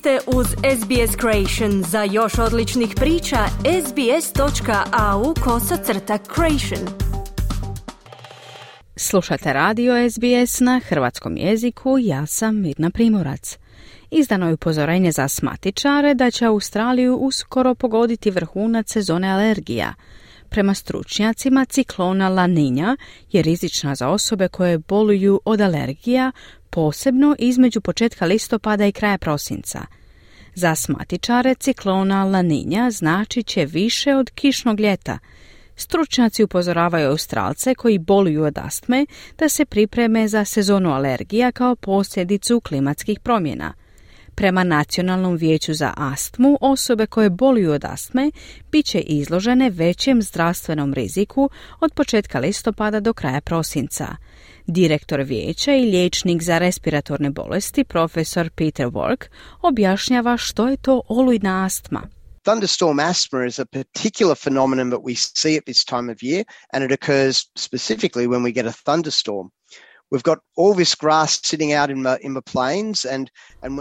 ste uz SBS Creation. Za još odličnih priča, sbs.au kosacrta creation. Slušate radio SBS na hrvatskom jeziku, ja sam Mirna Primorac. Izdano je upozorenje za smatičare da će Australiju uskoro pogoditi vrhunac sezone alergija. Prema stručnjacima, ciklona La Niña je rizična za osobe koje boluju od alergija, posebno između početka listopada i kraja prosinca. Za smatičare ciklona La Niña znači će više od kišnog ljeta. Stručnjaci upozoravaju Australce koji boluju od astme da se pripreme za sezonu alergija kao posljedicu klimatskih promjena. Prema Nacionalnom vijeću za astmu, osobe koje boluju od astme bit će izložene većem zdravstvenom riziku od početka listopada do kraja prosinca. Direktor vijeća i liječnik za respiratorne bolesti, profesor Peter Work, objašnjava što je to olujna astma. Thunderstorm asthma is a particular phenomenon that we see at this time of year, and it occurs specifically when we get a thunderstorm.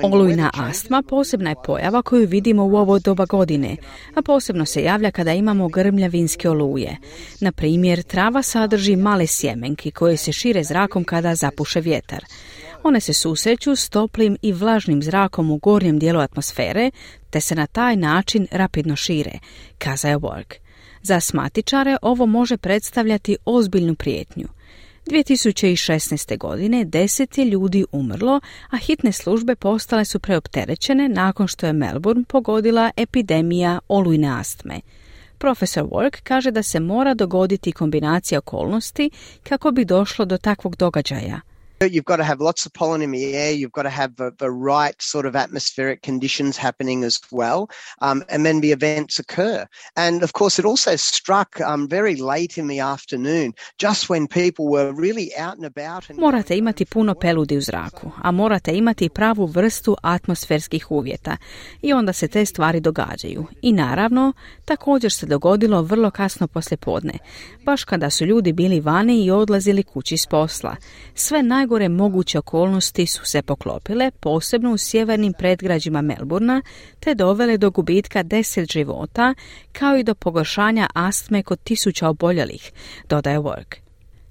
Olujna astma posebna je pojava koju vidimo u ovo doba godine, a posebno se javlja kada imamo grmljavinske oluje. Na primjer, trava sadrži male sjemenki koje se šire zrakom kada zapuše vjetar. One se susreću s toplim i vlažnim zrakom u gornjem dijelu atmosfere, te se na taj način rapidno šire, kazao Borg. Za asmatičare ovo može predstavljati ozbiljnu prijetnju. 2016. godine deset je ljudi umrlo, a hitne službe postale su preopterećene nakon što je Melbourne pogodila epidemija olujne astme. Profesor Work kaže da se mora dogoditi kombinacija okolnosti kako bi došlo do takvog događaja. You've got to have lots of pollen in the air. You've got to have the, the right sort of atmospheric conditions happening as well. Um, and then the events occur. And of course, it also struck um, very late in the afternoon, just when people were really out and about. And morate imati puno peludi u zraku, a morate imati pravu vrstu atmosferskih uvjeta. I onda se te stvari događaju. I naravno, također se dogodilo vrlo kasno poslje podne, baš kada su ljudi bili vani i odlazili kući s posla. Sve naj najgore moguće okolnosti su se poklopile, posebno u sjevernim predgrađima Melburna, te dovele do gubitka deset života, kao i do pogoršanja astme kod tisuća oboljelih, dodaje Work.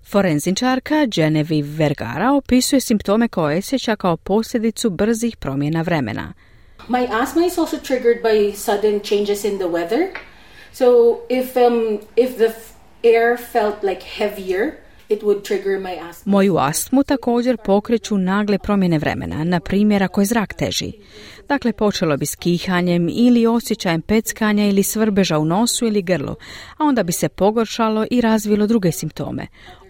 Forenzičarka Genevieve Vergara opisuje simptome koje osjeća kao posljedicu brzih promjena vremena. My asthma is also triggered by sudden changes in the weather. So if um, if the air felt like heavier, Moju astmu također pokreću nagle promjene vremena, na primjer ako je zrak teži. Dakle, počelo bi s kihanjem ili osjećajem peckanja ili svrbeža u nosu ili grlu, a onda bi se pogoršalo i razvilo druge simptome.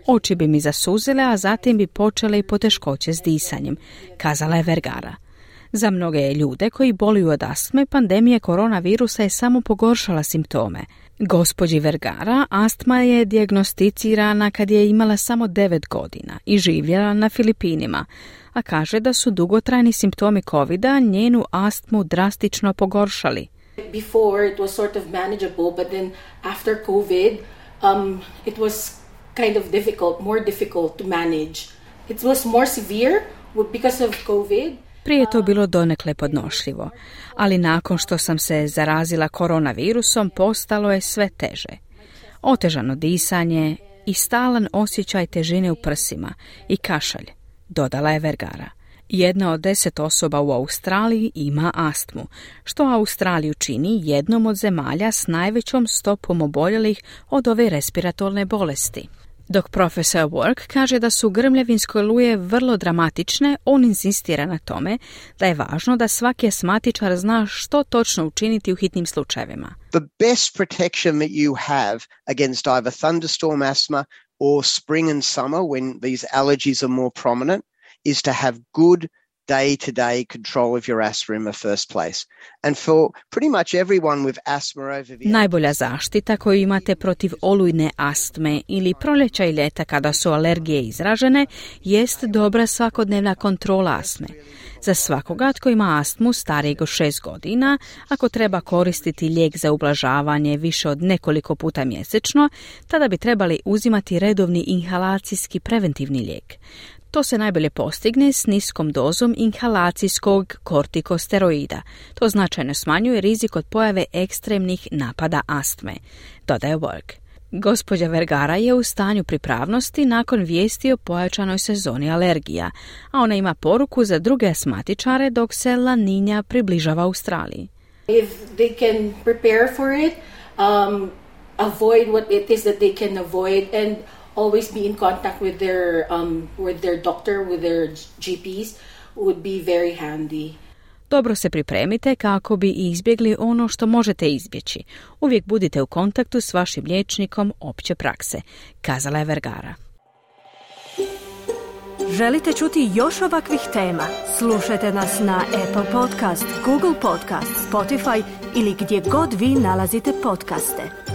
Oči bi mi zasuzile, a zatim bi počele i poteškoće s disanjem, kazala je Vergara. Za mnoge ljude koji boluju od astme, pandemija koronavirusa je samo pogoršala simptome. Gospođi Vergara astma je dijagnosticirana kad je imala samo 9 godina i živjela na Filipinima, a kaže da su dugotrajni simptomi covid njenu astmu drastično pogoršali. Before it was sort of manageable, but then after COVID, um, it was kind of difficult, more difficult to manage. It was more severe because of COVID. Prije to bilo donekle podnošljivo, ali nakon što sam se zarazila koronavirusom postalo je sve teže. Otežano disanje i stalan osjećaj težine u prsima i kašalj, dodala je Vergara. Jedna od deset osoba u Australiji ima astmu, što Australiju čini jednom od zemalja s najvećom stopom oboljelih od ove respiratorne bolesti. Dok profesor Work kaže da su grmljavinske oluje vrlo dramatične, on insistira na tome da je važno da svaki asmatičar zna što točno učiniti u hitnim slučajevima. The best protection that you have against either thunderstorm asthma or spring and summer when these allergies are more prominent is to have good day to day control of your asthma in the first place. And for pretty much everyone with asthma over the Najbolja zaštita koju imate protiv olujne astme ili proljeća i ljeta kada su alergije izražene jest dobra svakodnevna kontrola astme. Za svakoga tko ima astmu starijeg od 6 godina, ako treba koristiti lijek za ublažavanje više od nekoliko puta mjesečno, tada bi trebali uzimati redovni inhalacijski preventivni lijek. To se najbolje postigne s niskom dozom inhalacijskog kortikosteroida. To značajno smanjuje rizik od pojave ekstremnih napada astme, dodaje Work. Gospođa Vergara je u stanju pripravnosti nakon vijesti o pojačanoj sezoni alergija, a ona ima poruku za druge asmatičare dok se La Niña približava Australiji. If they can prepare for it, um, avoid what it is that they can avoid and always be in contact with their um, with their doctor, with their GPs would be very handy. Dobro se pripremite kako bi izbjegli ono što možete izbjeći. Uvijek budite u kontaktu s vašim liječnikom opće prakse, kazala je Vergara. Želite čuti još ovakvih tema? Slušajte nas na Apple Podcast, Google Podcast, Spotify ili gdje god vi nalazite podcaste.